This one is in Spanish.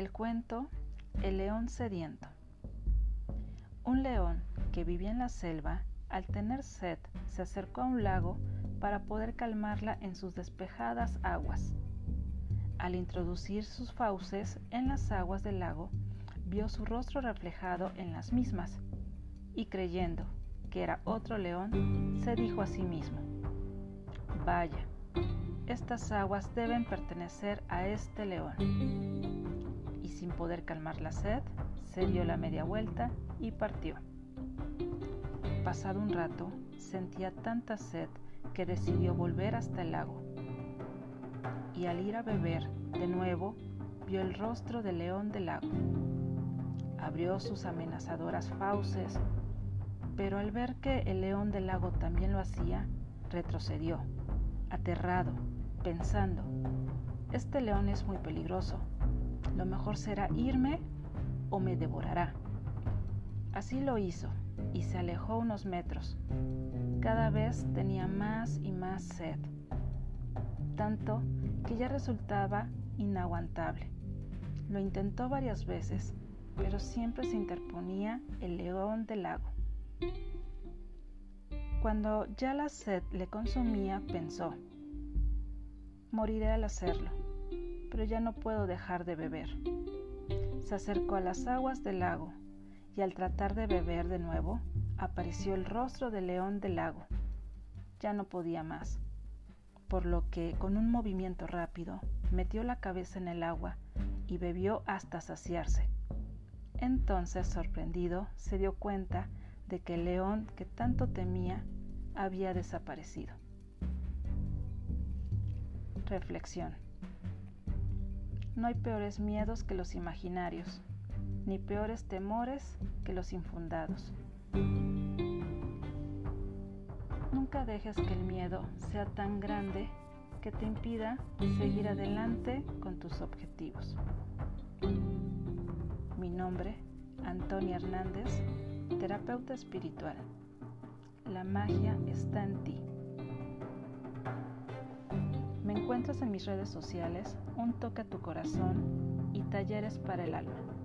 El cuento El león sediento. Un león que vivía en la selva, al tener sed, se acercó a un lago para poder calmarla en sus despejadas aguas. Al introducir sus fauces en las aguas del lago, vio su rostro reflejado en las mismas y creyendo que era otro león, se dijo a sí mismo, Vaya, estas aguas deben pertenecer a este león. Sin poder calmar la sed, se dio la media vuelta y partió. Pasado un rato, sentía tanta sed que decidió volver hasta el lago. Y al ir a beber de nuevo, vio el rostro del león del lago. Abrió sus amenazadoras fauces, pero al ver que el león del lago también lo hacía, retrocedió, aterrado, pensando, este león es muy peligroso, lo mejor será irme o me devorará. Así lo hizo y se alejó unos metros. Cada vez tenía más y más sed, tanto que ya resultaba inaguantable. Lo intentó varias veces, pero siempre se interponía el león del lago. Cuando ya la sed le consumía, pensó, Moriré al hacerlo, pero ya no puedo dejar de beber. Se acercó a las aguas del lago y al tratar de beber de nuevo, apareció el rostro del león del lago. Ya no podía más, por lo que con un movimiento rápido metió la cabeza en el agua y bebió hasta saciarse. Entonces, sorprendido, se dio cuenta de que el león que tanto temía había desaparecido. Reflexión. No hay peores miedos que los imaginarios, ni peores temores que los infundados. Nunca dejes que el miedo sea tan grande que te impida seguir adelante con tus objetivos. Mi nombre, Antonia Hernández, terapeuta espiritual. La magia está en ti. Me encuentras en mis redes sociales, Un toque a tu corazón y talleres para el alma.